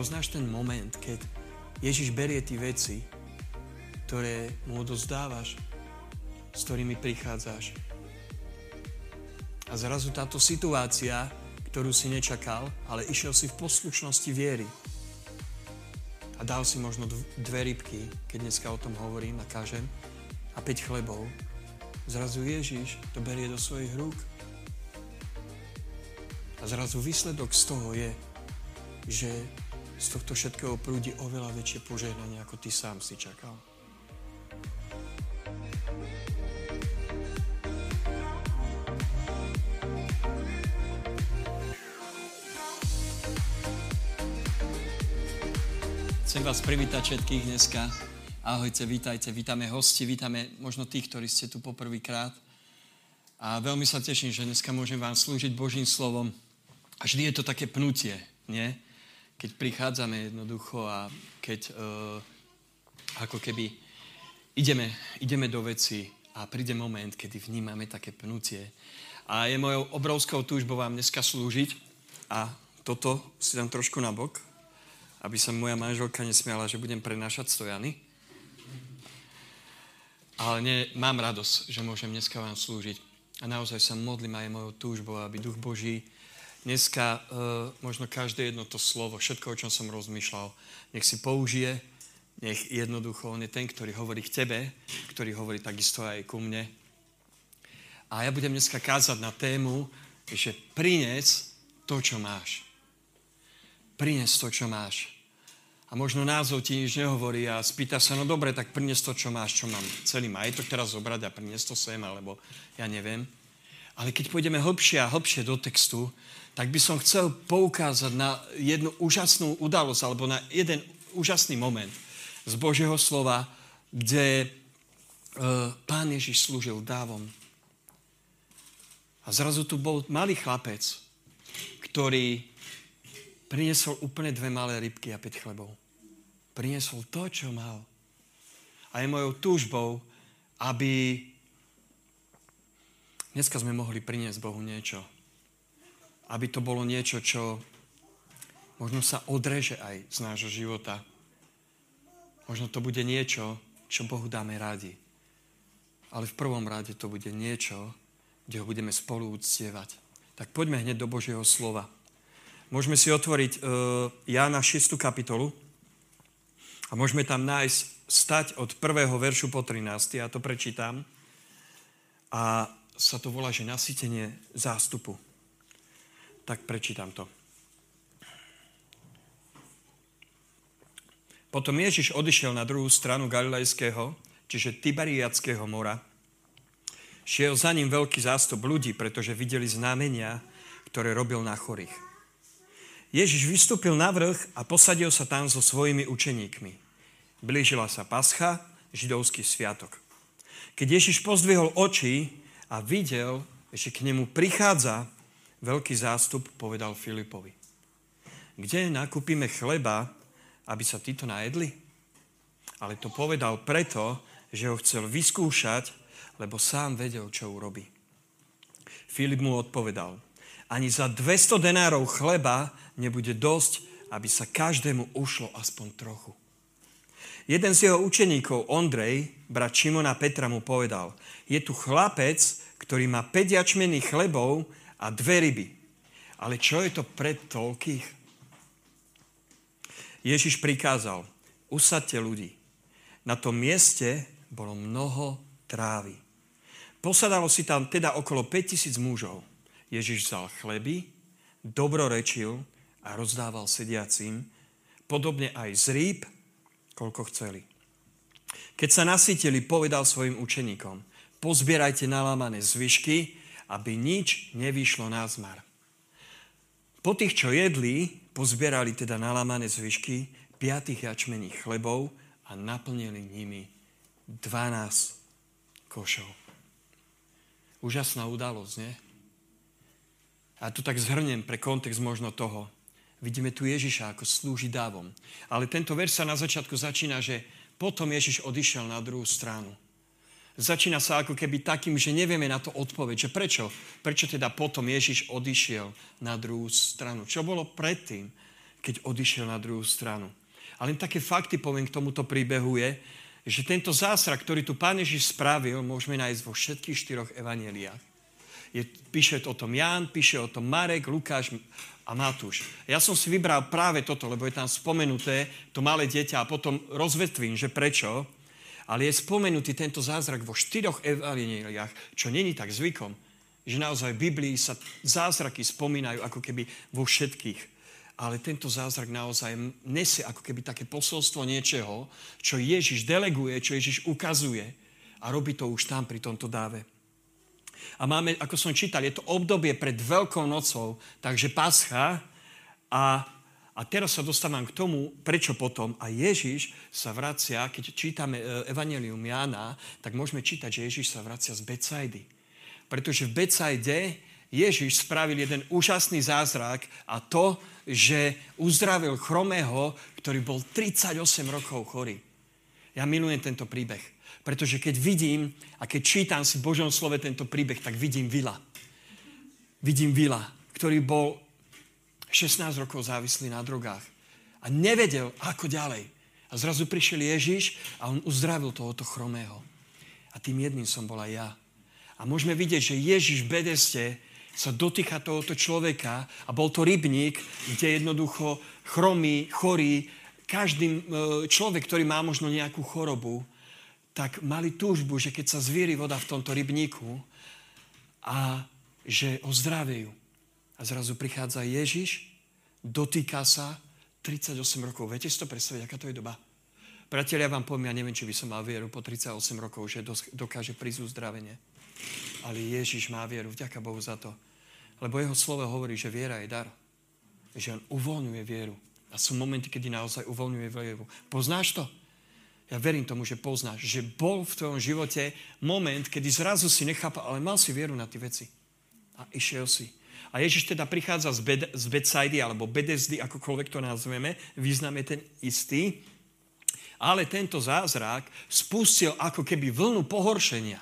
Poznáš ten moment, keď Ježiš berie tie veci, ktoré mu odozdávaš, s ktorými prichádzaš. A zrazu táto situácia, ktorú si nečakal, ale išiel si v poslušnosti viery. A dal si možno dve rybky, keď dneska o tom hovorím a kažem, a 5 chlebov. Zrazu Ježiš to berie do svojich rúk. A zrazu výsledok z toho je, že z tohto všetkého prúdi oveľa väčšie požehnanie, ako ty sám si čakal. Chcem vás privítať všetkých dneska. Ahojte, vítajte, vítame hosti, vítame možno tých, ktorí ste tu poprvýkrát. A veľmi sa teším, že dneska môžem vám slúžiť Božím slovom. A vždy je to také pnutie, nie? Keď prichádzame jednoducho a keď uh, ako keby ideme, ideme do veci a príde moment, kedy vnímame také pnutie. A je mojou obrovskou túžbou vám dneska slúžiť a toto si dám trošku na bok, aby sa moja manželka nesmiala, že budem prenášať stojany. Ale nie, mám radosť, že môžem dneska vám slúžiť. A naozaj sa modlím aj mojou túžbou, aby Duch Boží dneska uh, možno každé jedno to slovo, všetko, o čom som rozmýšľal, nech si použije, nech jednoducho on je ten, ktorý hovorí k tebe, ktorý hovorí takisto aj ku mne. A ja budem dneska kázať na tému, že prines to, čo máš. Prines to, čo máš. A možno názov ti nič nehovorí a spýta sa, no dobre, tak prines to, čo máš, čo mám. Celý majetok teraz zobrať a prines to sem, alebo ja neviem. Ale keď pôjdeme hlbšie a hlbšie do textu, tak by som chcel poukázať na jednu úžasnú udalosť alebo na jeden úžasný moment z Božieho slova, kde e, pán Ježiš slúžil dávom. A zrazu tu bol malý chlapec, ktorý priniesol úplne dve malé rybky a 5 chlebov. Priniesol to, čo mal. A je mojou túžbou, aby dneska sme mohli priniesť Bohu niečo, aby to bolo niečo, čo možno sa odreže aj z nášho života. Možno to bude niečo, čo Bohu dáme radi. Ale v prvom rade to bude niečo, kde ho budeme spolu uctievať. Tak poďme hneď do Božieho slova. Môžeme si otvoriť uh, Jána 6. kapitolu a môžeme tam nájsť stať od prvého veršu po 13. Ja to prečítam. A sa to volá, že nasytenie zástupu tak prečítam to. Potom Ježiš odišiel na druhú stranu Galilejského, čiže Tiberiackého mora. Šiel za ním veľký zástup ľudí, pretože videli znamenia, ktoré robil na chorých. Ježiš vystúpil na vrch a posadil sa tam so svojimi učeníkmi. Blížila sa pascha, židovský sviatok. Keď Ježiš pozdvihol oči a videl, že k nemu prichádza veľký zástup povedal Filipovi. Kde nakúpime chleba, aby sa títo najedli? Ale to povedal preto, že ho chcel vyskúšať, lebo sám vedel, čo urobí. Filip mu odpovedal, ani za 200 denárov chleba nebude dosť, aby sa každému ušlo aspoň trochu. Jeden z jeho učeníkov, Ondrej, brat Šimona Petra, mu povedal, je tu chlapec, ktorý má 5 jačmených chlebov a dve ryby. Ale čo je to pre toľkých? Ježiš prikázal, usadte ľudí. Na tom mieste bolo mnoho trávy. Posadalo si tam teda okolo 5000 mužov. Ježiš vzal chleby, dobrorečil a rozdával sediacim, podobne aj z rýb, koľko chceli. Keď sa nasytili, povedal svojim učeníkom, pozbierajte nalámané zvyšky aby nič nevyšlo na zmar. Po tých, čo jedli, pozbierali teda nalamané zvyšky piatých jačmených chlebov a naplnili nimi 12 košov. Úžasná udalosť, nie? A tu tak zhrnem pre kontext možno toho. Vidíme tu Ježiša, ako slúži dávom. Ale tento verš sa na začiatku začína, že potom Ježiš odišiel na druhú stranu. Začína sa ako keby takým, že nevieme na to odpoveď, že prečo? Prečo teda potom Ježiš odišiel na druhú stranu? Čo bolo predtým, keď odišiel na druhú stranu? A len také fakty poviem k tomuto príbehu je, že tento zásrak, ktorý tu Pán Ježiš spravil, môžeme nájsť vo všetkých štyroch evaneliách. Je, píše o tom Ján, píše o tom Marek, Lukáš a Matúš. Ja som si vybral práve toto, lebo je tam spomenuté to malé dieťa a potom rozvetvím, že prečo ale je spomenutý tento zázrak vo štyroch evaneliách, čo není tak zvykom, že naozaj v Biblii sa zázraky spomínajú ako keby vo všetkých. Ale tento zázrak naozaj nesie ako keby také posolstvo niečoho, čo Ježiš deleguje, čo Ježiš ukazuje a robí to už tam pri tomto dáve. A máme, ako som čítal, je to obdobie pred Veľkou nocou, takže pascha a a teraz sa dostávam k tomu, prečo potom a Ježiš sa vracia, keď čítame e, Evangelium Jána, tak môžeme čítať, že Ježiš sa vracia z Becajdy. Pretože v Becajde Ježiš spravil jeden úžasný zázrak a to, že uzdravil chromého, ktorý bol 38 rokov chorý. Ja milujem tento príbeh, pretože keď vidím a keď čítam si v Božom slove tento príbeh, tak vidím Vila. Vidím Vila, ktorý bol 16 rokov závislý na drogách a nevedel, ako ďalej. A zrazu prišiel Ježiš a on uzdravil tohoto chromého. A tým jedným som bola ja. A môžeme vidieť, že Ježiš v Bedeste sa dotýka tohoto človeka a bol to rybník, kde jednoducho chromý, chorý, každý e, človek, ktorý má možno nejakú chorobu, tak mali túžbu, že keď sa zvíri voda v tomto rybníku a že ozdravejú. A zrazu prichádza Ježiš, dotýka sa 38 rokov. Viete si to predstaviť, aká to je doba? Priatelia, ja vám poviem, ja neviem, či by som mal vieru po 38 rokov, že dokáže prísť uzdravenie. Ale Ježiš má vieru, vďaka Bohu za to. Lebo jeho slovo hovorí, že viera je dar. Že on uvoľňuje vieru. A sú momenty, kedy naozaj uvoľňuje vieru. Poznáš to? Ja verím tomu, že poznáš, že bol v tvojom živote moment, kedy zrazu si nechápal, ale mal si vieru na tie veci. A išiel si. A Ježiš teda prichádza z, Bed, z Bedsaidy, alebo Bedezdy, akokoľvek to nazveme, význam je ten istý. Ale tento zázrak spustil ako keby vlnu pohoršenia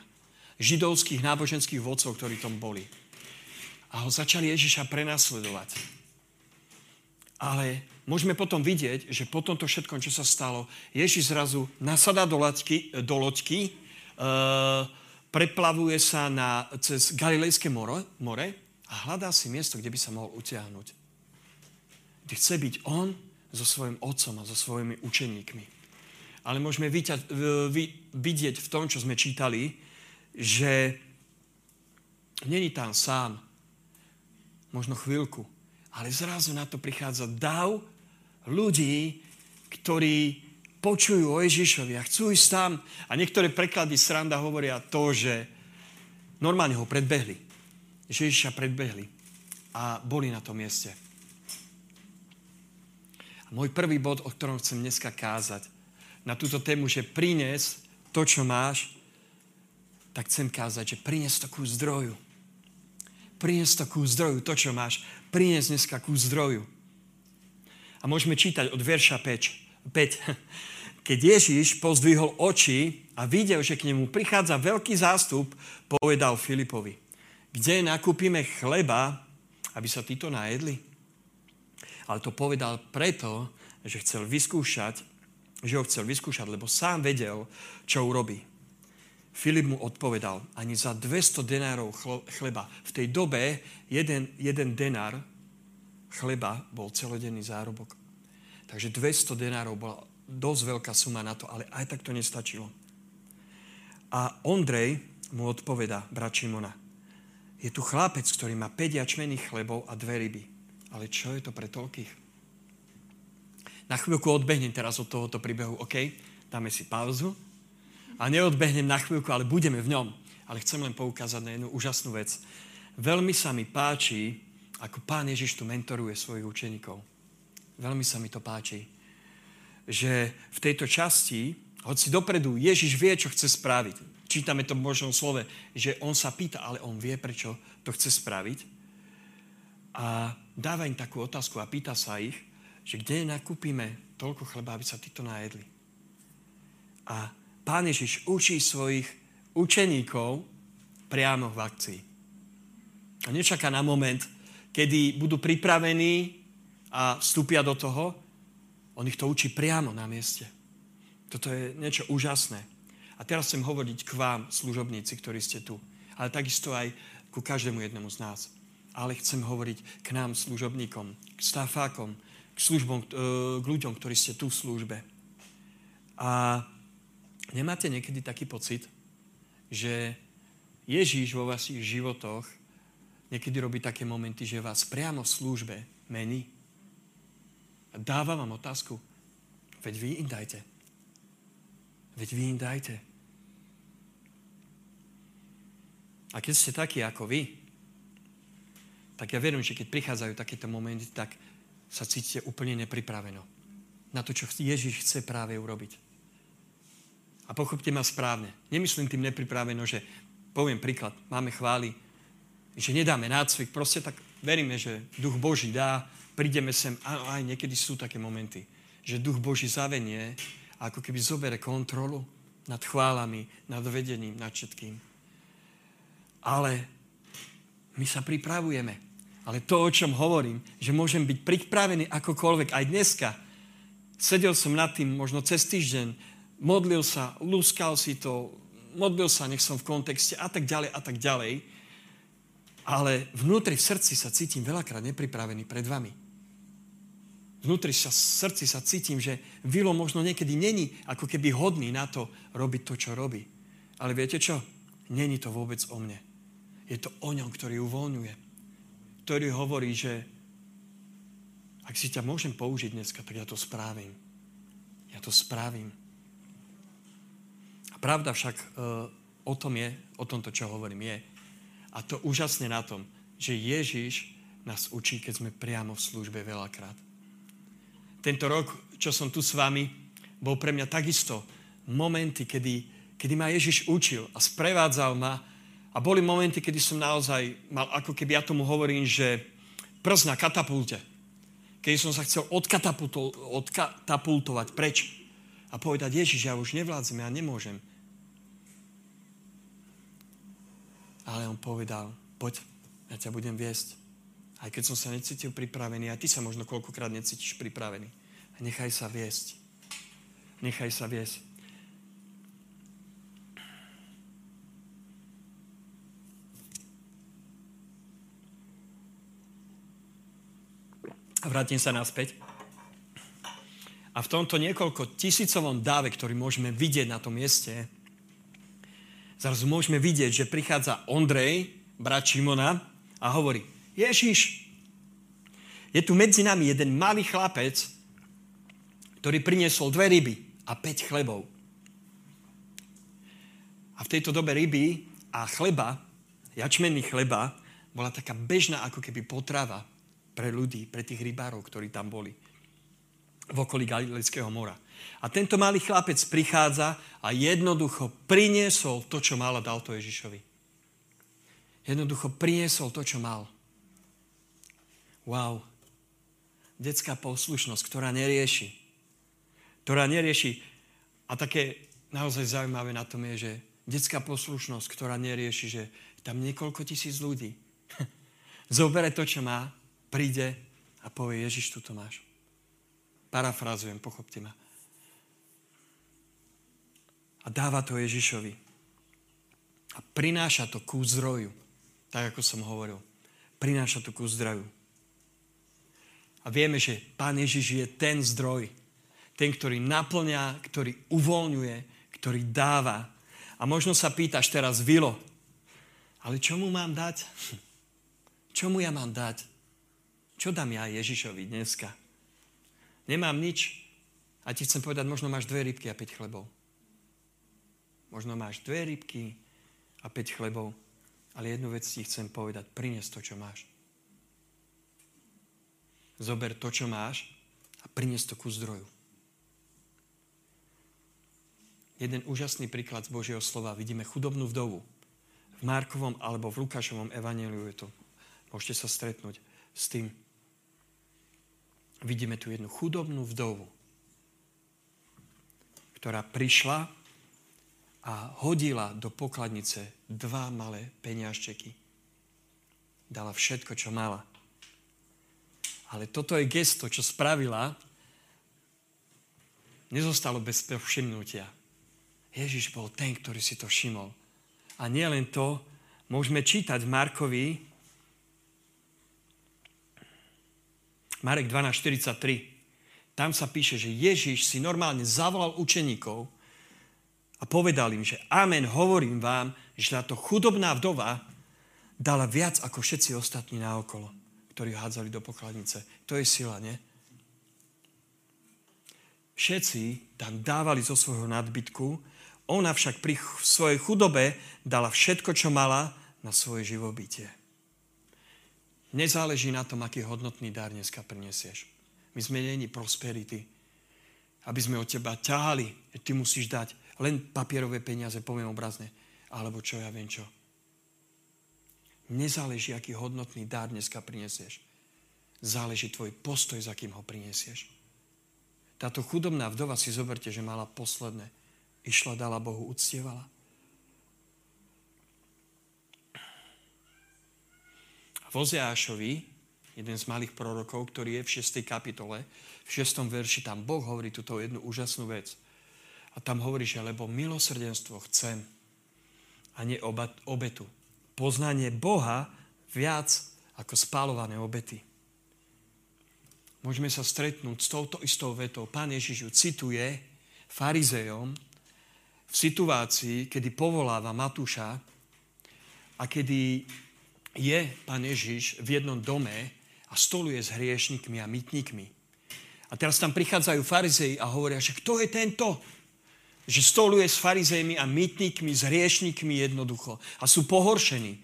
židovských náboženských vodcov, ktorí tom boli. A ho začali Ježiša prenasledovať. Ale môžeme potom vidieť, že po tomto všetkom, čo sa stalo, Ježiš zrazu nasadá do, laťky, do loďky, e, preplavuje sa na, cez Galilejské more, more a hľadá si miesto, kde by sa mohol utiahnuť. Kde chce byť on so svojím otcom a so svojimi učeníkmi. Ale môžeme vidieť v tom, čo sme čítali, že není tam sám, možno chvíľku, ale zrazu na to prichádza dav ľudí, ktorí počujú o Ježišovi a chcú ísť tam. A niektoré preklady sranda hovoria to, že normálne ho predbehli že Ježiša predbehli a boli na tom mieste. A môj prvý bod, o ktorom chcem dneska kázať, na túto tému, že prines to, čo máš, tak chcem kázať, že prines to ku zdroju. Prines to ku zdroju, to, čo máš. Prines dneska ku zdroju. A môžeme čítať od verša 5. 5. Keď Ježíš pozdvihol oči a videl, že k nemu prichádza veľký zástup, povedal Filipovi kde nakúpime chleba, aby sa títo najedli? Ale to povedal preto, že chcel vyskúšať, že ho chcel vyskúšať, lebo sám vedel, čo urobí. Filip mu odpovedal, ani za 200 denárov chleba. V tej dobe jeden, jeden denár chleba bol celodenný zárobok. Takže 200 denárov bola dosť veľká suma na to, ale aj tak to nestačilo. A Ondrej mu odpoveda, brat Šimona, je tu chlapec, ktorý má 5 jačmených chlebov a dve ryby. Ale čo je to pre toľkých? Na chvíľku odbehnem teraz od tohoto príbehu, OK? Dáme si pauzu. A neodbehnem na chvíľku, ale budeme v ňom. Ale chcem len poukázať na jednu úžasnú vec. Veľmi sa mi páči, ako pán Ježiš tu mentoruje svojich učeníkov. Veľmi sa mi to páči. Že v tejto časti, hoci dopredu Ježiš vie, čo chce spraviť, čítame to v Božom slove, že on sa pýta, ale on vie, prečo to chce spraviť. A dáva im takú otázku a pýta sa ich, že kde nakúpime toľko chleba, aby sa títo najedli. A pán Ježiš učí svojich učeníkov priamo v akcii. A nečaká na moment, kedy budú pripravení a vstúpia do toho. On ich to učí priamo na mieste. Toto je niečo úžasné. A teraz chcem hovoriť k vám, služobníci, ktorí ste tu. Ale takisto aj ku každému jednému z nás. Ale chcem hovoriť k nám, služobníkom, k stafákom, k, službom, e, k ľuďom, ktorí ste tu v službe. A nemáte niekedy taký pocit, že Ježíš vo vašich životoch niekedy robí také momenty, že vás priamo v službe mení. A dáva vám otázku. Veď vy im dajte. Veď vy im dajte. A keď ste takí ako vy, tak ja verím, že keď prichádzajú takéto momenty, tak sa cítite úplne nepripraveno na to, čo Ježiš chce práve urobiť. A pochopte ma správne. Nemyslím tým nepripraveno, že poviem príklad, máme chvály, že nedáme nácvik, proste tak veríme, že duch Boží dá, prídeme sem, a aj niekedy sú také momenty, že duch Boží zavenie ako keby zobere kontrolu nad chválami, nad vedením, nad všetkým. Ale my sa pripravujeme. Ale to, o čom hovorím, že môžem byť pripravený akokoľvek aj dneska. Sedel som nad tým možno cez týždeň, modlil sa, lúskal si to, modlil sa, nech som v kontexte a tak ďalej a tak ďalej. Ale vnútri v srdci sa cítim veľakrát nepripravený pred vami. Vnútri sa, v srdci sa cítim, že Vilo možno niekedy není ako keby hodný na to robiť to, čo robí. Ale viete čo? Není to vôbec o mne. Je to o ňom, ktorý uvoľňuje. Ktorý hovorí, že ak si ťa môžem použiť dneska, tak ja to spravím. Ja to spravím. A pravda však e, o tom je, o tomto, čo hovorím, je. A to úžasne na tom, že Ježiš nás učí, keď sme priamo v službe veľakrát. Tento rok, čo som tu s vami, bol pre mňa takisto momenty, kedy, kedy ma Ježiš učil a sprevádzal ma a boli momenty, kedy som naozaj mal, ako keby ja tomu hovorím, že prst na katapulte. Keď som sa chcel odkatapultovať preč a povedať, Ježiš, ja už nevládzem, ja nemôžem. Ale on povedal, poď, ja ťa budem viesť. Aj keď som sa necítil pripravený, a ty sa možno koľkokrát necítiš pripravený. Nechaj sa viesť. Nechaj sa viesť. Vrátim sa naspäť. A v tomto niekoľko tisícovom dáve, ktorý môžeme vidieť na tom mieste, zrazu môžeme vidieť, že prichádza Ondrej, brat Šimona, a hovorí, Ježiš, je tu medzi nami jeden malý chlapec, ktorý priniesol dve ryby a päť chlebov. A v tejto dobe ryby a chleba, jačmenný chleba, bola taká bežná ako keby potrava pre ľudí, pre tých rybárov, ktorí tam boli v okolí Galilejského mora. A tento malý chlapec prichádza a jednoducho priniesol to, čo mal a dal to Ježišovi. Jednoducho priniesol to, čo mal. Wow. Detská poslušnosť, ktorá nerieši. Ktorá nerieši. A také naozaj zaujímavé na tom je, že detská poslušnosť, ktorá nerieši, že tam niekoľko tisíc ľudí zobere to, čo má príde a povie, Ježiš, tu to máš. Parafrázujem, pochopte ma. A dáva to Ježišovi. A prináša to ku zdroju. Tak, ako som hovoril. Prináša to ku zdroju. A vieme, že Pán Ježiš je ten zdroj. Ten, ktorý naplňa, ktorý uvoľňuje, ktorý dáva. A možno sa pýtaš teraz, Vilo, ale čo mu mám dať? Čo mu ja mám dať? Čo dám ja Ježišovi dneska? Nemám nič. A ti chcem povedať, možno máš dve rybky a 5 chlebov. Možno máš dve rybky a 5 chlebov. Ale jednu vec ti chcem povedať. Prines to, čo máš. Zober to, čo máš a prines to ku zdroju. Jeden úžasný príklad z Božieho slova. Vidíme chudobnú vdovu. V Markovom alebo v Lukášovom evaneliu je to. Môžete sa stretnúť s tým vidíme tu jednu chudobnú vdovu, ktorá prišla a hodila do pokladnice dva malé peniažčeky. Dala všetko, čo mala. Ale toto je gesto, čo spravila, nezostalo bez všimnutia. Ježiš bol ten, ktorý si to všimol. A nie len to, môžeme čítať Markovi, Marek 12.43. Tam sa píše, že Ježiš si normálne zavolal učeníkov a povedal im, že amen, hovorím vám, že táto chudobná vdova dala viac ako všetci ostatní naokolo, ktorí hádzali do pokladnice. To je sila, nie? Všetci tam dávali zo svojho nadbytku, ona však pri svojej chudobe dala všetko, čo mala na svoje živobytie. Nezáleží na tom, aký hodnotný dar dneska prinesieš. My sme není prosperity, aby sme od teba ťahali, ty musíš dať len papierové peniaze, poviem obrazne, alebo čo ja viem čo. Nezáleží, aký hodnotný dar dneska prinesieš. Záleží tvoj postoj, za kým ho prinesieš. Táto chudobná vdova si zoberte, že mala posledné. Išla, dala Bohu, uctievala. V Ozeášovi, jeden z malých prorokov, ktorý je v 6. kapitole, v 6. verši, tam Boh hovorí túto jednu úžasnú vec. A tam hovorí, že lebo milosrdenstvo chcem a nie obetu. Poznanie Boha viac ako spálované obety. Môžeme sa stretnúť s touto istou vetou. Pán Ježiš ju cituje farizejom v situácii, kedy povoláva Matúša a kedy je pán Ježiš v jednom dome a stoluje s hriešnikmi a mytníkmi. A teraz tam prichádzajú farizei a hovoria, že kto je tento? Že stoluje s farizejmi a mytníkmi, s hriešnikmi jednoducho. A sú pohoršení.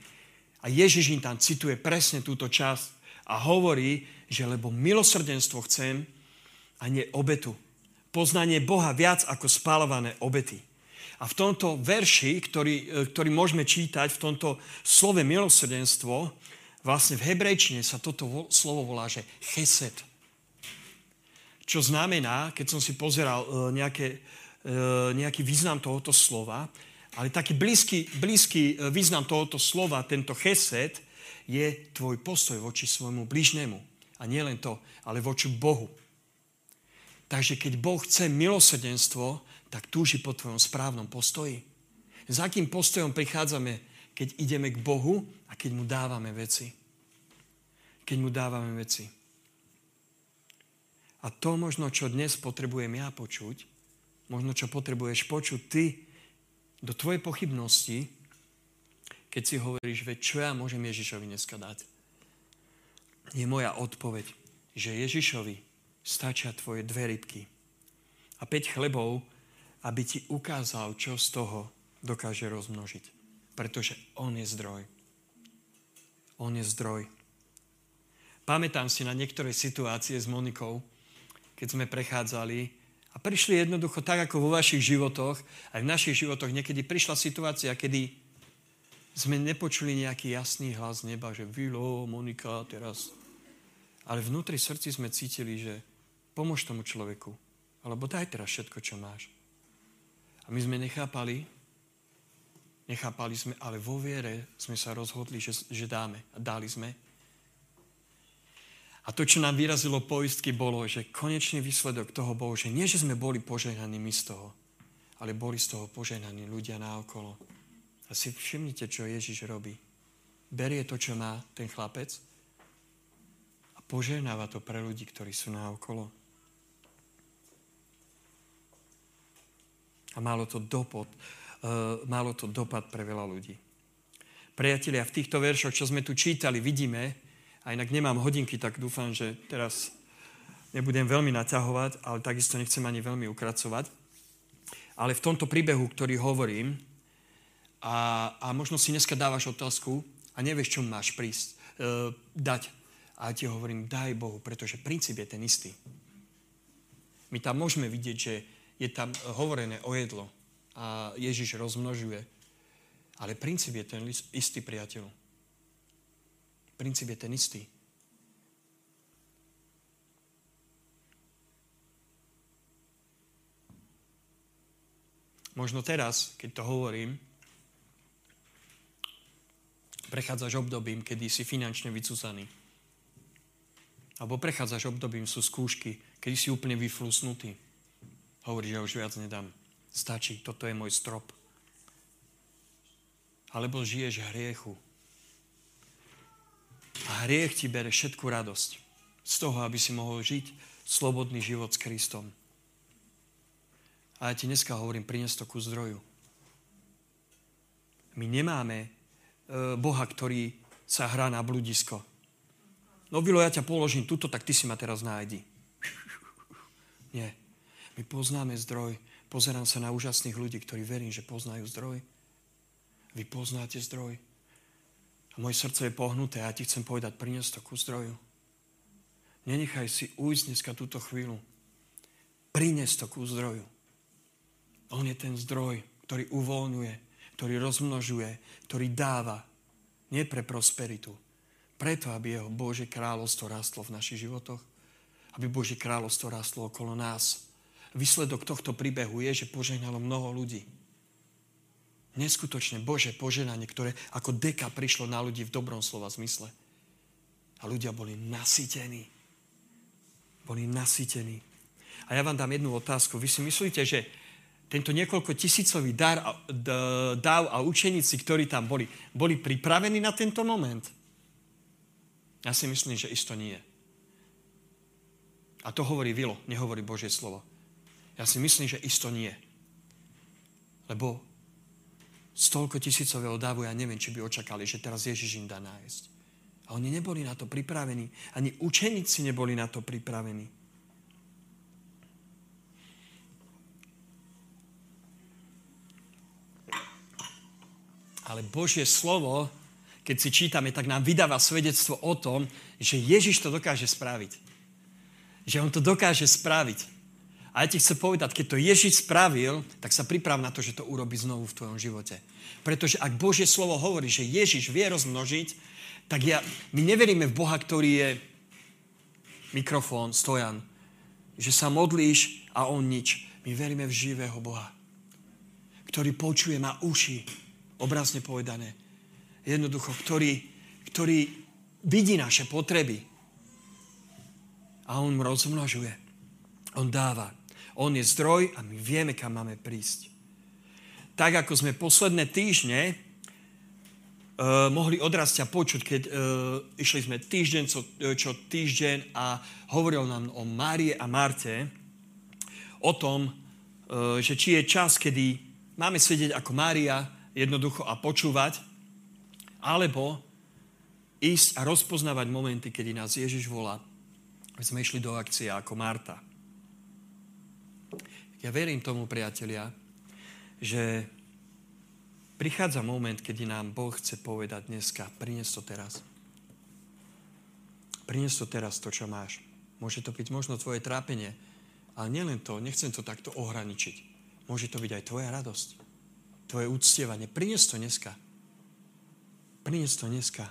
A Ježiš im tam cituje presne túto časť a hovorí, že lebo milosrdenstvo chcem a nie obetu. Poznanie Boha viac ako spálované obety. A v tomto verši, ktorý, e, ktorý môžeme čítať, v tomto slove milosrdenstvo, vlastne v hebrejčine sa toto slovo volá, že chesed. Čo znamená, keď som si pozeral e, nejaké, e, nejaký význam tohoto slova, ale taký blízky, blízky význam tohoto slova, tento chesed, je tvoj postoj voči svojmu bližnému. A nie len to, ale voči Bohu. Takže keď Boh chce milosrdenstvo, tak túži po tvojom správnom postoji. S akým postojom prichádzame, keď ideme k Bohu a keď mu dávame veci. Keď mu dávame veci. A to možno, čo dnes potrebujem ja počuť, možno, čo potrebuješ počuť ty do tvojej pochybnosti, keď si hovoríš, veď čo ja môžem Ježišovi dneska dať? Je moja odpoveď, že Ježišovi stačia tvoje dve rybky a 5 chlebov aby ti ukázal, čo z toho dokáže rozmnožiť. Pretože On je zdroj. On je zdroj. Pamätám si na niektoré situácie s Monikou, keď sme prechádzali a prišli jednoducho tak, ako vo vašich životoch, aj v našich životoch niekedy prišla situácia, kedy sme nepočuli nejaký jasný hlas neba, že Vilo, Monika, teraz. Ale vnútri srdci sme cítili, že pomôž tomu človeku, alebo daj teraz všetko, čo máš. A my sme nechápali, nechápali sme, ale vo viere sme sa rozhodli, že, že dáme. A dali sme. A to, čo nám vyrazilo poistky, bolo, že konečný výsledok toho bol, že nie, že sme boli požehnaní my z toho, ale boli z toho požehnaní ľudia naokolo. A si všimnite, čo Ježiš robí. Berie to, čo má ten chlapec a požehnáva to pre ľudí, ktorí sú naokolo. A malo to, dopad, uh, malo to dopad pre veľa ľudí. Priatelia, v týchto veršoch, čo sme tu čítali, vidíme, a inak nemám hodinky, tak dúfam, že teraz nebudem veľmi naťahovať, ale takisto nechcem ani veľmi ukracovať. Ale v tomto príbehu, ktorý hovorím, a, a možno si dneska dávaš otázku a nevieš, čo máš prísť, e, dať. A ti hovorím, daj Bohu, pretože princíp je ten istý. My tam môžeme vidieť, že je tam hovorené o jedlo a Ježiš rozmnožuje. Ale princíp je ten istý, priateľ. Princíp je ten istý. Možno teraz, keď to hovorím, prechádzaš obdobím, kedy si finančne vycúzaný. Alebo prechádzaš obdobím, sú skúšky, kedy si úplne vyflusnutý. Hovoríš, že už viac nedám. Stačí, toto je môj strop. Alebo žiješ hriechu. A hriech ti bere všetku radosť z toho, aby si mohol žiť slobodný život s Kristom. A ja ti dneska hovorím, prines to ku zdroju. My nemáme e, Boha, ktorý sa hrá na bludisko. No Vilo, ja ťa položím tuto, tak ty si ma teraz nájdi. Nie. My poznáme zdroj. Pozerám sa na úžasných ľudí, ktorí verím, že poznajú zdroj. Vy poznáte zdroj. A moje srdce je pohnuté a ja ti chcem povedať, prinies to ku zdroju. Nenechaj si ujsť dneska túto chvíľu. Prines to ku zdroju. On je ten zdroj, ktorý uvoľňuje, ktorý rozmnožuje, ktorý dáva. Nie pre prosperitu. Preto, aby jeho Božie kráľovstvo rastlo v našich životoch. Aby Božie kráľovstvo rastlo okolo nás. Výsledok tohto príbehu je, že požehnalo mnoho ľudí. Neskutočne Bože poženanie, ktoré ako deka prišlo na ľudí v dobrom slova zmysle. A ľudia boli nasytení. Boli nasytení. A ja vám dám jednu otázku. Vy si myslíte, že tento niekoľko tisícový dar, dáv a učeníci, ktorí tam boli, boli pripravení na tento moment? Ja si myslím, že isto nie. A to hovorí Vilo, nehovorí Božie slovo. Ja si myslím, že isto nie. Lebo toľko tisícového dávu ja neviem, či by očakali, že teraz Ježiš im dá nájsť. A oni neboli na to pripravení. Ani učeníci neboli na to pripravení. Ale Božie slovo, keď si čítame, tak nám vydáva svedectvo o tom, že Ježiš to dokáže spraviť. Že on to dokáže spraviť. A ja ti chcem povedať, keď to Ježiš spravil, tak sa priprav na to, že to urobí znovu v tvojom živote. Pretože ak Božie slovo hovorí, že Ježiš vie rozmnožiť, tak ja, my neveríme v Boha, ktorý je mikrofón, stojan. Že sa modlíš a on nič. My veríme v živého Boha, ktorý počuje, má uši, obrazne povedané. Jednoducho, ktorý, ktorý vidí naše potreby. A on rozmnožuje. On dáva. On je zdroj a my vieme, kam máme prísť. Tak, ako sme posledné týždne uh, mohli odrasť a počuť, keď uh, išli sme týždeň čo, čo týždeň a hovoril nám o Márie a Marte, o tom, uh, že či je čas, kedy máme sedieť ako Mária jednoducho a počúvať, alebo ísť a rozpoznávať momenty, kedy nás Ježiš volá, sme išli do akcie ako Marta. Ja verím tomu, priatelia, že prichádza moment, kedy nám Boh chce povedať dneska, prines to teraz. Prines to teraz, to, čo máš. Môže to byť možno tvoje trápenie, ale nielen to, nechcem to takto ohraničiť. Môže to byť aj tvoja radosť tvoje úctievanie. Prinies to dneska. Prinies to dneska.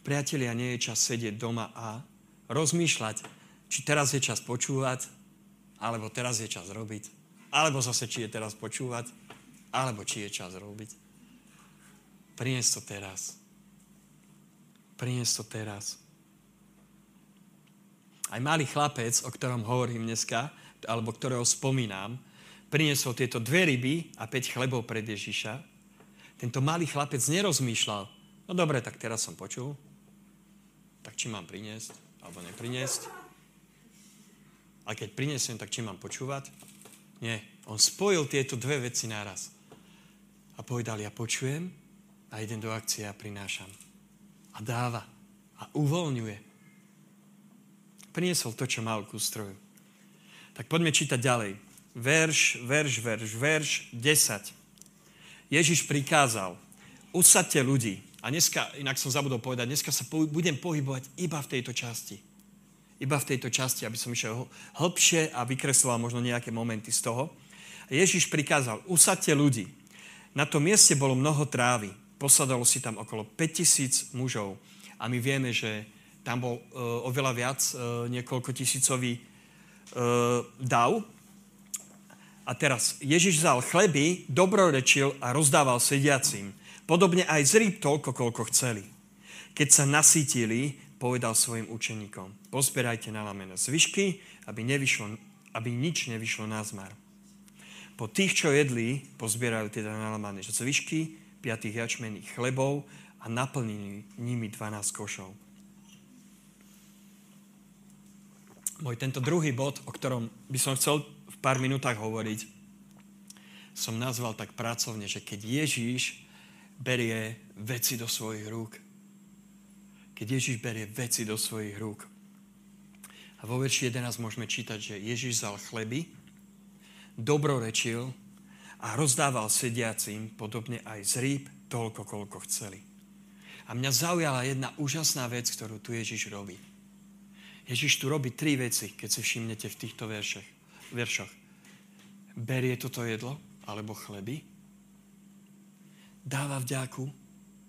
Priatelia, nie je čas sedieť doma a rozmýšľať, či teraz je čas počúvať, alebo teraz je čas robiť, alebo zase, či je teraz počúvať, alebo či je čas robiť. Prinies to teraz. Prinies to teraz. Aj malý chlapec, o ktorom hovorím dneska, alebo ktorého spomínam, priniesol tieto dve ryby a 5 chlebov pred Ježiša, tento malý chlapec nerozmýšľal, no dobre, tak teraz som počul, tak či mám priniesť, alebo nepriniesť. A keď priniesem, tak či mám počúvať? Nie. On spojil tieto dve veci naraz. A povedal, ja počujem a idem do akcie a prinášam. A dáva. A uvoľňuje. Priniesol to, čo mal ku stroju. Tak poďme čítať ďalej verš, verš, verš, verš 10. Ježiš prikázal, usadte ľudí. A dneska, inak som zabudol povedať, dneska sa budem pohybovať iba v tejto časti. Iba v tejto časti, aby som išiel hlbšie a vykresloval možno nejaké momenty z toho. Ježiš prikázal, usadte ľudí. Na tom mieste bolo mnoho trávy. Posadalo si tam okolo 5000 mužov. A my vieme, že tam bol uh, oveľa viac, uh, niekoľko tisícový uh, dav, A teraz Ježiš vzal chleby, dobrorečil a rozdával sediacim. Podobne aj z rýb toľko, koľko chceli. Keď sa nasítili, povedal svojim učeníkom, pozberajte nalamené zvyšky, aby, nevyšlo, aby nič nevyšlo na zmar. Po tých, čo jedli, pozbierajú teda nalamané zvyšky, piatých jačmených chlebov a naplnili nimi 12 košov. Môj tento druhý bod, o ktorom by som chcel v pár minútach hovoriť, som nazval tak pracovne, že keď Ježíš berie veci do svojich rúk, keď Ježíš berie veci do svojich rúk. A vo verši 11 môžeme čítať, že Ježíš vzal chleby, dobrorečil a rozdával sediacim, podobne aj z rýb, toľko, koľko chceli. A mňa zaujala jedna úžasná vec, ktorú tu Ježiš robí. Ježiš tu robí tri veci, keď si všimnete v týchto veršech, veršoch. Berie toto jedlo, alebo chleby, dáva vďaku,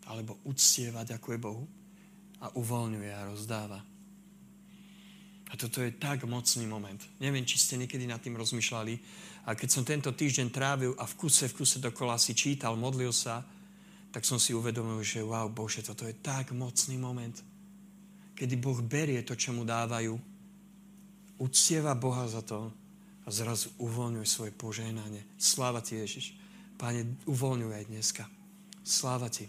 alebo uctieva, ďakuje Bohu a uvoľňuje a rozdáva. A toto je tak mocný moment. Neviem, či ste niekedy nad tým rozmýšľali. A keď som tento týždeň trávil a v kuse, v kuse dokola si čítal, modlil sa, tak som si uvedomil, že wow, Bože, toto je tak mocný moment kedy Boh berie to, čo mu dávajú, uctieva Boha za to a zrazu uvoľňuje svoje požehnanie. Sláva ti, Ježiš. Páne, uvoľňuj aj dneska. Sláva ti.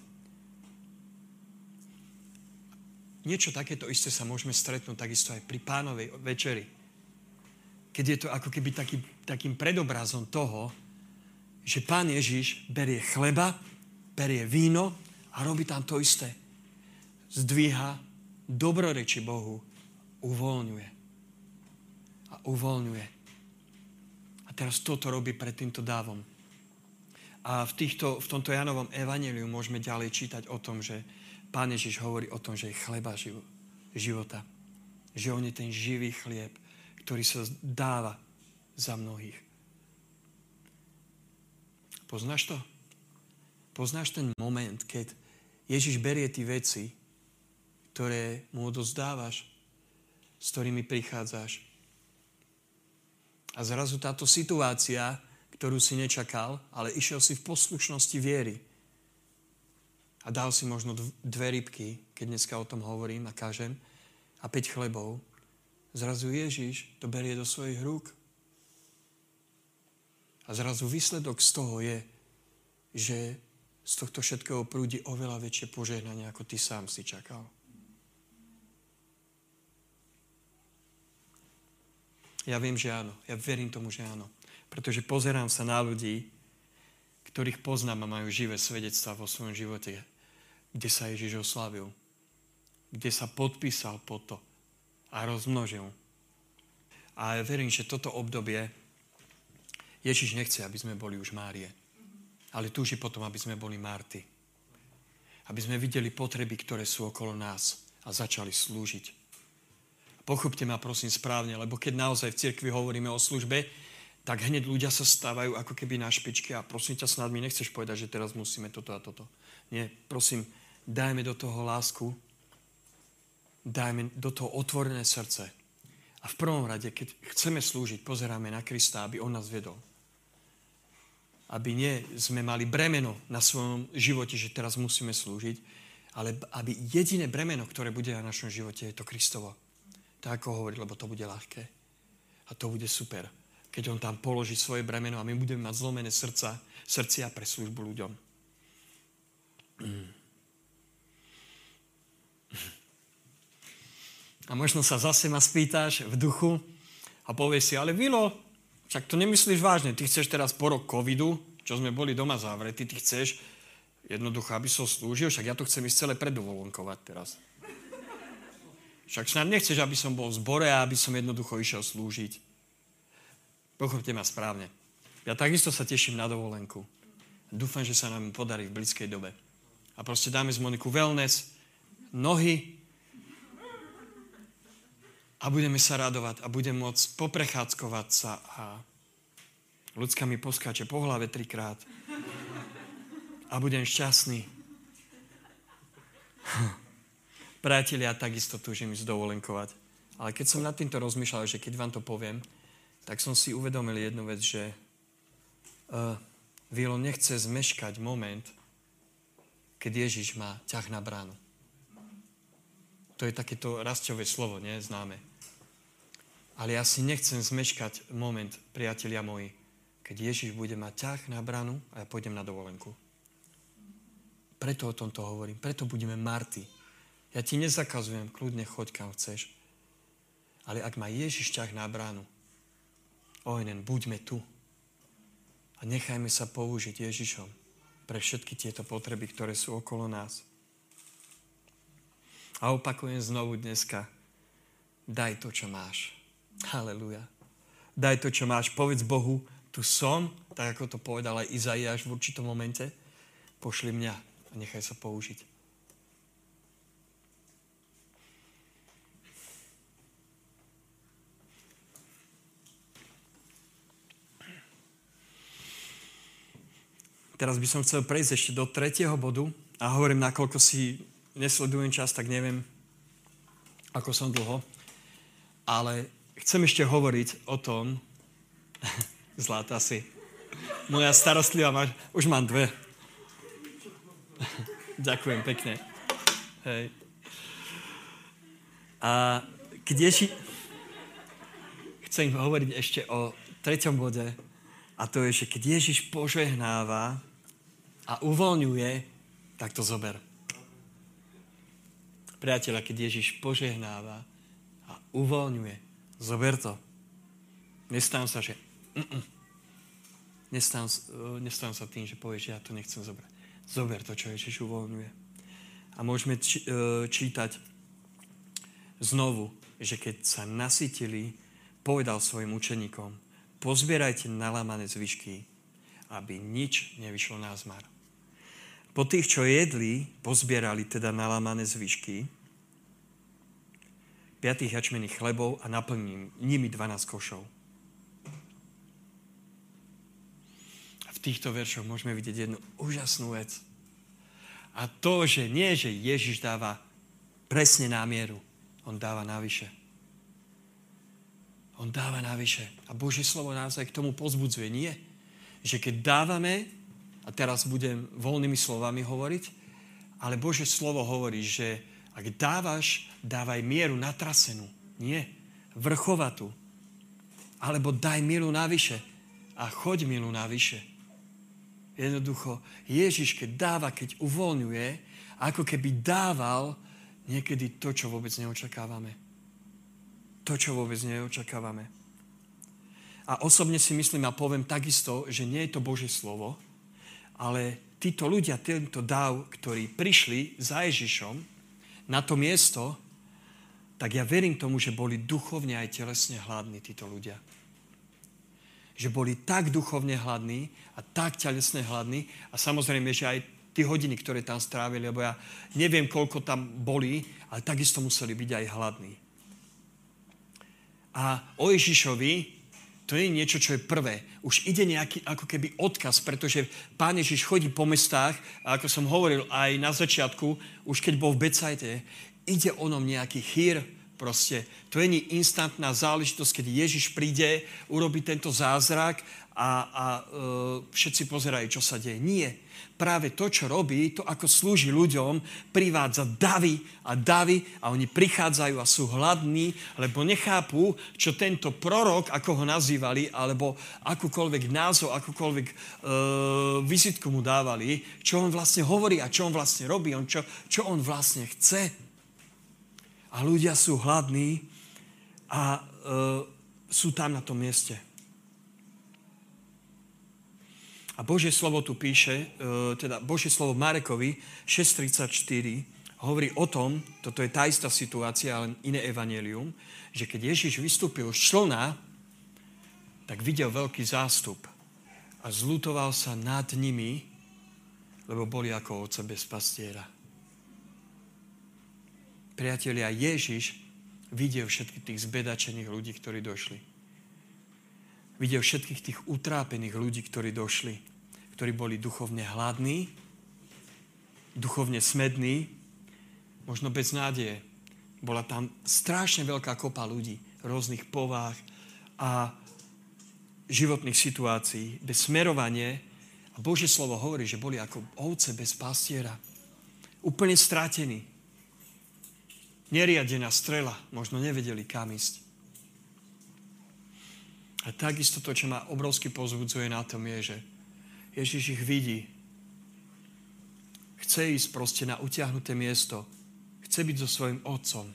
Niečo takéto isté sa môžeme stretnúť takisto aj pri pánovej večeri. Keď je to ako keby taký, takým predobrazom toho, že pán Ježiš berie chleba, berie víno a robí tam to isté. Zdvíha dobroreči Bohu uvoľňuje. A uvoľňuje. A teraz toto robí pred týmto dávom. A v, týchto, v tomto Janovom evaneliu môžeme ďalej čítať o tom, že Pán Ježiš hovorí o tom, že je chleba života. Že on je ten živý chlieb, ktorý sa dáva za mnohých. Poznáš to? Poznáš ten moment, keď Ježiš berie tie veci ktoré mu odozdávaš, s ktorými prichádzaš. A zrazu táto situácia, ktorú si nečakal, ale išiel si v poslušnosti viery a dal si možno dve rybky, keď dneska o tom hovorím a kažem, a päť chlebov, zrazu Ježiš to berie do svojich rúk. A zrazu výsledok z toho je, že z tohto všetkého prúdi oveľa väčšie požehnanie, ako ty sám si čakal. Ja viem, že áno. Ja verím tomu, že áno. Pretože pozerám sa na ľudí, ktorých poznám a majú živé svedectvá vo svojom živote, kde sa Ježiš oslavil, kde sa podpísal po to a rozmnožil. A ja verím, že toto obdobie Ježiš nechce, aby sme boli už Márie, ale túži potom, aby sme boli Marty. Aby sme videli potreby, ktoré sú okolo nás a začali slúžiť Pochopte ma prosím správne, lebo keď naozaj v cirkvi hovoríme o službe, tak hneď ľudia sa stávajú ako keby na špičke a prosím ťa, snad mi nechceš povedať, že teraz musíme toto a toto. Nie, prosím, dajme do toho lásku, dajme do toho otvorené srdce. A v prvom rade, keď chceme slúžiť, pozeráme na Krista, aby On nás vedol. Aby nie sme mali bremeno na svojom živote, že teraz musíme slúžiť, ale aby jediné bremeno, ktoré bude na našom živote, je to Kristovo tak ako hovorí, lebo to bude ľahké. A to bude super, keď on tam položí svoje bremeno a my budeme mať zlomené srdca, srdcia pre službu ľuďom. A možno sa zase ma spýtaš v duchu a povieš si, ale Vilo, však to nemyslíš vážne, ty chceš teraz po rok covidu, čo sme boli doma zavretí, ty chceš jednoducho, aby som slúžil, však ja to chcem ísť celé predovolonkovať teraz. Však snad nechceš, aby som bol v zbore a aby som jednoducho išiel slúžiť. Pochopte ma správne. Ja takisto sa teším na dovolenku. Dúfam, že sa nám podarí v blízkej dobe. A proste dáme z Moniku wellness, nohy a budeme sa radovať a budem môcť poprechádzkovať sa a ľudská mi poskáče po hlave trikrát a budem šťastný. Priatelia, takisto túžim ísť dovolenkovať. Ale keď som nad týmto rozmýšľal, že keď vám to poviem, tak som si uvedomil jednu vec, že uh, Vilo nechce zmeškať moment, keď Ježiš má ťah na bránu. To je takéto rastové slovo, nie? Známe. Ale ja si nechcem zmeškať moment, priatelia moji, keď Ježiš bude mať ťah na bránu a ja pôjdem na dovolenku. Preto o tomto hovorím. Preto budeme Marty. Ja ti nezakazujem, kľudne choď kam chceš. Ale ak má Ježiš ťah na bránu, ojnen, buďme tu. A nechajme sa použiť Ježišom pre všetky tieto potreby, ktoré sú okolo nás. A opakujem znovu dneska, daj to, čo máš. Halelúja. Daj to, čo máš. Povedz Bohu, tu som, tak ako to povedal aj Izaiáš v určitom momente. Pošli mňa a nechaj sa použiť. Teraz by som chcel prejsť ešte do tretieho bodu a hovorím, nakoľko si nesledujem čas, tak neviem, ako som dlho. Ale chcem ešte hovoriť o tom, zláta si, moja starostlivá máš, už mám dve. Ďakujem pekne. Hej. A keď Ježi... Chcem hovoriť ešte o treťom bode, a to je, že keď Ježiš požehnáva a uvoľňuje, tak to zober. Priateľa, keď Ježiš požehnáva a uvoľňuje, zober to. Nestám sa, že... Nestám, nestám sa tým, že povieš, že ja to nechcem zobrať. Zober to, čo Ježiš uvoľňuje. A môžeme či, e, čítať znovu, že keď sa nasytili, povedal svojim učeníkom, pozbierajte nalámané zvyšky, aby nič nevyšlo na zmar. Po tých, čo jedli, pozbierali teda nalámané zvyšky, piatých jačmených chlebov a naplním nimi 12 košov. A v týchto veršoch môžeme vidieť jednu úžasnú vec. A to, že nie, že Ježiš dáva presne na mieru, on dáva navyše. On dáva navyše. A Božie slovo nás aj k tomu pozbudzuje. Nie, že keď dávame, a teraz budem voľnými slovami hovoriť, ale Božie slovo hovorí, že ak dávaš, dávaj mieru natrasenú. Nie, vrchovatú. Alebo daj milu navyše a choď milu navyše. Jednoducho, Ježiš, keď dáva, keď uvoľňuje, ako keby dával niekedy to, čo vôbec neočakávame to, čo vôbec neočakávame. A osobne si myslím a poviem takisto, že nie je to Božie slovo, ale títo ľudia, tento dáv, ktorí prišli za Ježišom na to miesto, tak ja verím tomu, že boli duchovne aj telesne hladní títo ľudia. Že boli tak duchovne hladní a tak telesne hladní a samozrejme, že aj tie hodiny, ktoré tam strávili, lebo ja neviem, koľko tam boli, ale takisto museli byť aj hladní. A o Ježišovi to je niečo, čo je prvé. Už ide nejaký ako keby odkaz, pretože Pán Ježiš chodí po mestách a ako som hovoril aj na začiatku, už keď bol v Becajte, ide o nom nejaký chýr, proste. To je instantná záležitosť, keď Ježiš príde, urobí tento zázrak a, a e, všetci pozerajú, čo sa deje. Nie práve to, čo robí, to, ako slúži ľuďom, privádza davy a davy a oni prichádzajú a sú hladní, lebo nechápu, čo tento prorok, ako ho nazývali, alebo akúkoľvek názov, akúkoľvek e, vizitku mu dávali, čo on vlastne hovorí a čo on vlastne robí, on čo, čo on vlastne chce. A ľudia sú hladní a e, sú tam na tom mieste. A Božie slovo tu píše, e, teda Božie slovo Marekovi 6.34 hovorí o tom, toto je tá istá situácia, ale iné evanelium, že keď Ježiš vystúpil z člna, tak videl veľký zástup a zlutoval sa nad nimi, lebo boli ako ovce bez pastiera. Priatelia, Ježiš videl všetkých tých zbedačených ľudí, ktorí došli videl všetkých tých utrápených ľudí, ktorí došli, ktorí boli duchovne hladní, duchovne smední, možno bez nádeje. Bola tam strašne veľká kopa ľudí, rôznych povách a životných situácií, bez smerovanie. A Božie slovo hovorí, že boli ako ovce bez pastiera. Úplne strátení. Neriadená strela. Možno nevedeli, kam ísť. A takisto to, čo ma obrovsky pozbudzuje na tom, je, že Ježiš ich vidí. Chce ísť proste na utiahnuté miesto. Chce byť so svojim otcom.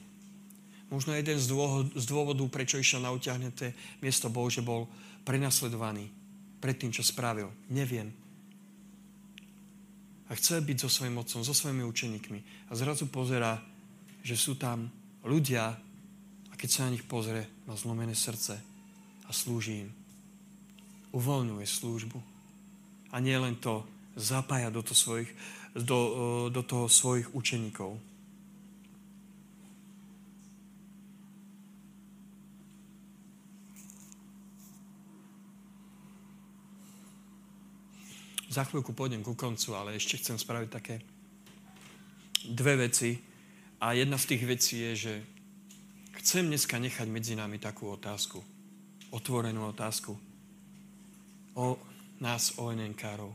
Možno jeden z, dôvod, z dôvodov, prečo išiel na utiahnuté miesto, bol, že bol prenasledovaný pred tým, čo spravil. Neviem. A chce byť so svojim otcom, so svojimi učeníkmi. A zrazu pozera, že sú tam ľudia a keď sa na nich pozrie, má zlomené srdce a slúži im. Uvoľňuje službu. A nie len to, zapája do, to svojich, do, do toho svojich učeníkov. Za chvíľku pôjdem ku koncu, ale ešte chcem spraviť také dve veci. A jedna z tých vecí je, že chcem dneska nechať medzi nami takú otázku. Otvorenú otázku. O nás, ONNKárov.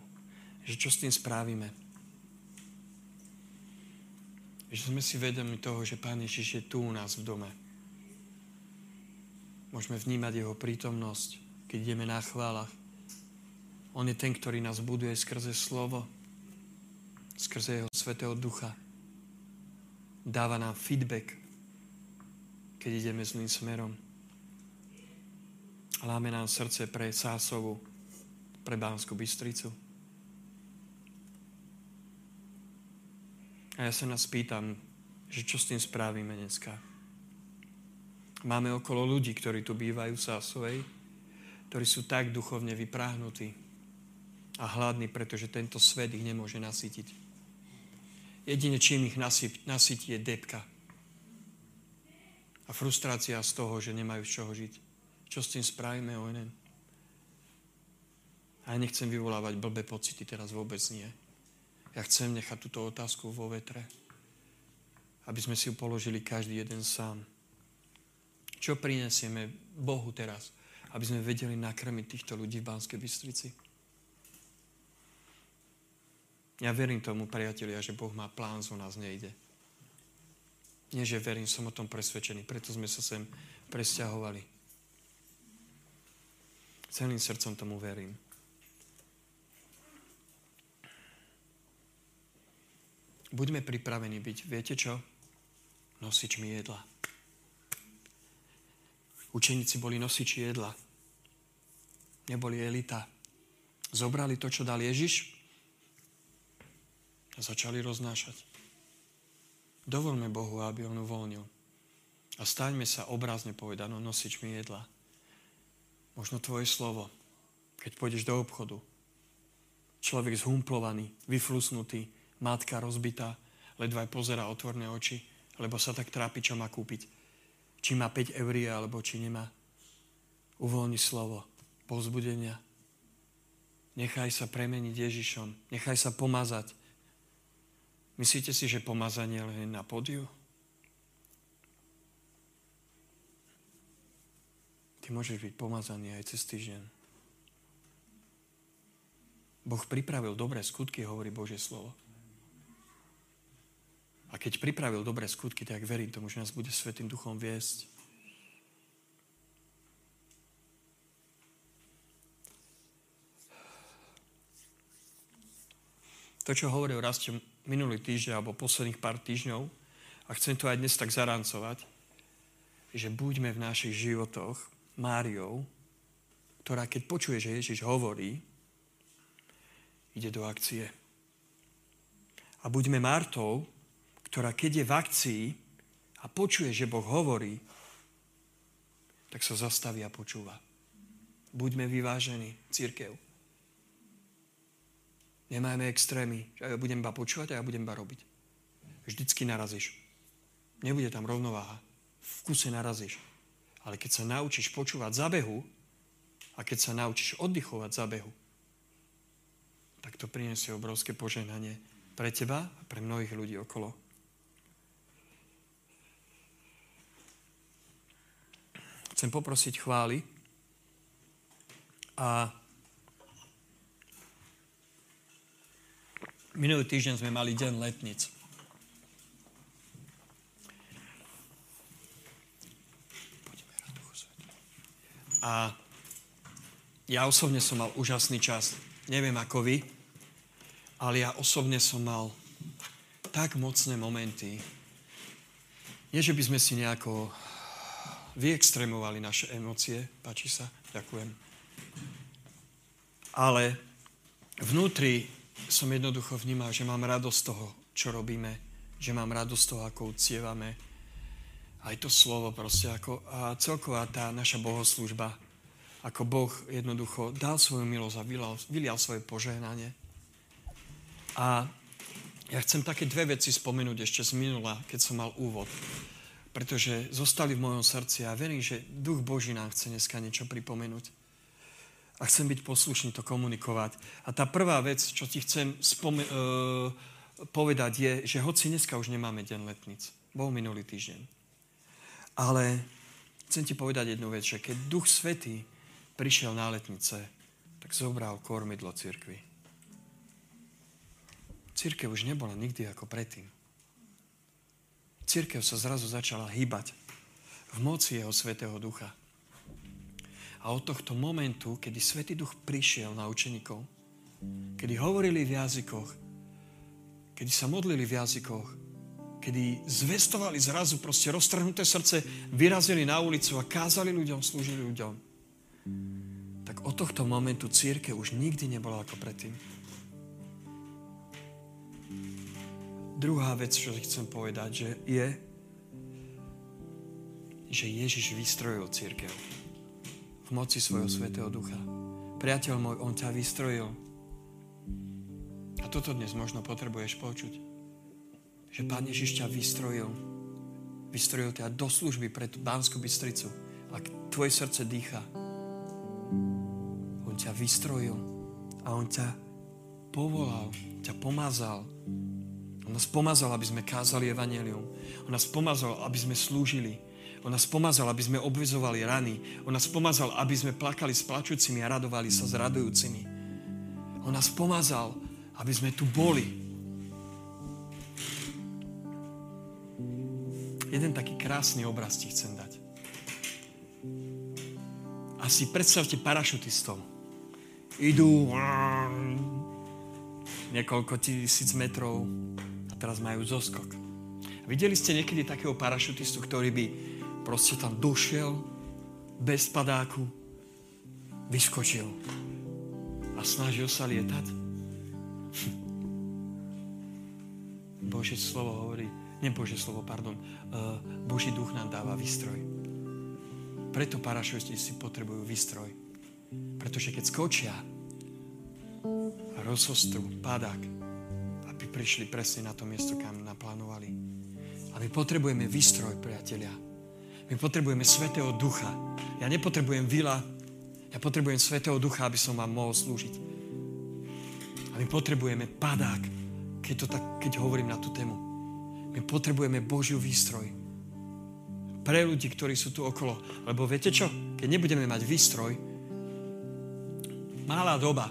Že čo s tým spravíme. Že sme si vedomi toho, že Pán Ježiš je tu u nás v dome. Môžeme vnímať Jeho prítomnosť, keď ideme na chválach, on je ten, ktorý nás buduje skrze slovo, skrze jeho svetého ducha. Dáva nám feedback, keď ideme zlým smerom. Láme nám srdce pre Sásovu, pre Bánsku Bystricu. A ja sa nás pýtam, že čo s tým spravíme dneska. Máme okolo ľudí, ktorí tu bývajú v Sásovej, ktorí sú tak duchovne vypráhnutí, a hladní, pretože tento svet ich nemôže nasytiť. Jedine, čím ich nasytí, je depka. A frustrácia z toho, že nemajú z čoho žiť. Čo s tým spravíme, ONN? A ja nechcem vyvolávať blbé pocity, teraz vôbec nie. Ja chcem nechať túto otázku vo vetre, aby sme si ju položili každý jeden sám. Čo prinesieme Bohu teraz, aby sme vedeli nakrmiť týchto ľudí v Banskej Bystrici? Ja verím tomu, priatelia, že Boh má plán, zo nás nejde. Nie, že verím, som o tom presvedčený. Preto sme sa sem presťahovali. Celým srdcom tomu verím. Buďme pripravení byť, viete čo? Nosičmi jedla. Učeníci boli nosiči jedla. Neboli elita. Zobrali to, čo dal Ježiš a začali roznášať. Dovolme Bohu, aby on uvoľnil. A staňme sa obrazne povedané nosičmi jedla. Možno tvoje slovo, keď pôjdeš do obchodu. Človek zhumplovaný, vyflusnutý, matka rozbitá, ledva aj pozera otvorné oči, lebo sa tak trápi, čo má kúpiť. Či má 5 eur, alebo či nemá. Uvoľni slovo, povzbudenia. Nechaj sa premeniť Ježišom. Nechaj sa pomazať Myslíte si, že pomazanie len na podiu? Ty môžeš byť pomazaný aj cez týždeň. Boh pripravil dobré skutky, hovorí Božie slovo. A keď pripravil dobré skutky, tak verím tomu, že nás bude Svetým duchom viesť. To, čo hovoril Rastio minulý týždeň alebo posledných pár týždňov a chcem to aj dnes tak zarancovať, že buďme v našich životoch Máriou, ktorá keď počuje, že Ježiš hovorí, ide do akcie. A buďme Martou, ktorá keď je v akcii a počuje, že Boh hovorí, tak sa zastaví a počúva. Buďme vyvážení, církev. Nemajme extrémy, že ja budem iba počúvať a ja budem iba robiť. Vždycky narazíš. Nebude tam rovnováha. V kuse narazíš. Ale keď sa naučíš počúvať za behu a keď sa naučíš oddychovať za behu, tak to priniesie obrovské požehnanie pre teba a pre mnohých ľudí okolo. Chcem poprosiť chváli A minulý týždeň sme mali deň letnic. A ja osobne som mal úžasný čas. Neviem ako vy, ale ja osobne som mal tak mocné momenty. Nie, že by sme si nejako vyextremovali naše emócie. Páči sa? Ďakujem. Ale vnútri som jednoducho vnímal, že mám radosť toho, čo robíme, že mám radosť toho, ako ucievame. Aj to slovo proste, ako, a celková tá naša bohoslužba, ako Boh jednoducho dal svoju milosť a vylial, vylial svoje požehnanie. A ja chcem také dve veci spomenúť ešte z minula, keď som mal úvod. Pretože zostali v mojom srdci a verím, že Duch Boží nám chce dneska niečo pripomenúť. A chcem byť poslušný to komunikovať. A tá prvá vec, čo ti chcem spome- uh, povedať, je, že hoci dneska už nemáme deň letnic. Bol minulý týždeň. Ale chcem ti povedať jednu vec, že keď Duch Svetý prišiel na letnice, tak zobral kormidlo cirkvi. Církev už nebola nikdy ako predtým. Církev sa zrazu začala hýbať v moci jeho Svetého Ducha. A od tohto momentu, kedy Svetý Duch prišiel na učeníkov, kedy hovorili v jazykoch, kedy sa modlili v jazykoch, kedy zvestovali zrazu proste roztrhnuté srdce, vyrazili na ulicu a kázali ľuďom, slúžili ľuďom, tak od tohto momentu církev už nikdy nebola ako predtým. Druhá vec, čo chcem povedať, že je, že Ježiš vystrojil církev v moci svojho svetého ducha. Priateľ môj, on ťa vystrojil. A toto dnes možno potrebuješ počuť. Že Pán Ježiš ťa vystrojil. Vystrojil ťa do služby pre tú Bánsku Bystricu. Ak tvoje srdce dýcha, on ťa vystrojil a on ťa povolal, ťa pomazal, on nás pomazal, aby sme kázali evanelium. On nás pomazal, aby sme slúžili. On nás pomazal, aby sme obvezovali rany. On nás pomazal, aby sme plakali s plačúcimi a radovali sa s radujúcimi. On nás pomazal, aby sme tu boli. Jeden taký krásny obraz ti chcem dať. Asi predstavte parašutistov. Idú niekoľko tisíc metrov teraz majú zoskok. Videli ste niekedy takého parašutistu, ktorý by proste tam došiel bez padáku, vyskočil a snažil sa lietať? Božie slovo hovorí, nie Božie slovo, pardon, uh, Boží duch nám dáva výstroj. Preto parašutisti potrebujú výstroj. Pretože keď skočia a rozostru padák, prišli presne na to miesto, kam naplánovali. A my potrebujeme výstroj, priatelia. My potrebujeme Svetého Ducha. Ja nepotrebujem vila, ja potrebujem Svetého Ducha, aby som vám mohol slúžiť. A my potrebujeme padák, keď, to tak, keď hovorím na tú tému. My potrebujeme Božiu výstroj. Pre ľudí, ktorí sú tu okolo. Lebo viete čo? Keď nebudeme mať výstroj, malá doba,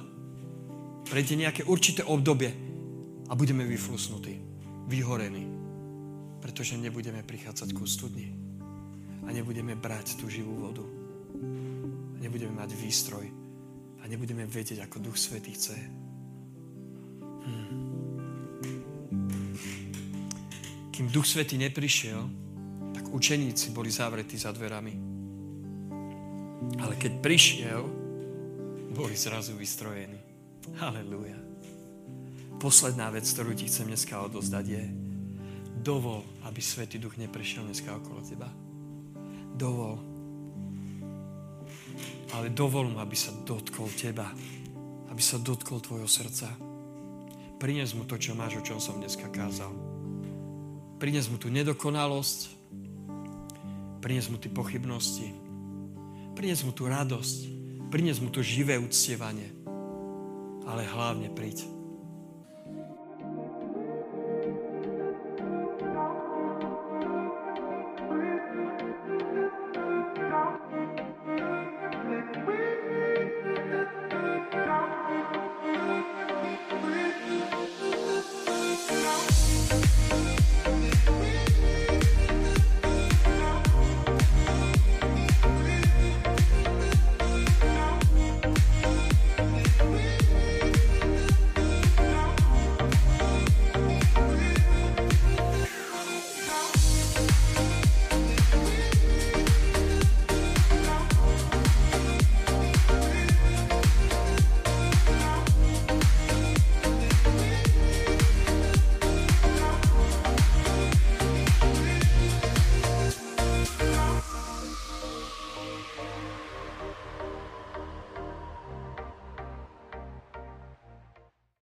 prejde nejaké určité obdobie, a budeme vyflusnutí, vyhorení, pretože nebudeme prichádzať ku studni a nebudeme brať tú živú vodu. A nebudeme mať výstroj a nebudeme vedieť, ako Duch Svetý chce. Hmm. Kým Duch Svetý neprišiel, tak učeníci boli zavretí za dverami. Ale keď prišiel, boli zrazu vystrojení. Halelúja posledná vec, ktorú ti chcem dneska odozdať je, dovol, aby Svetý Duch neprešiel dneska okolo teba. Dovol. Ale dovol mu, aby sa dotkol teba. Aby sa dotkol tvojho srdca. Prines mu to, čo máš, o čom som dneska kázal. Prines mu tú nedokonalosť. Prines mu tie pochybnosti. Prines mu tú radosť. Prines mu to živé uctievanie. Ale hlavne príď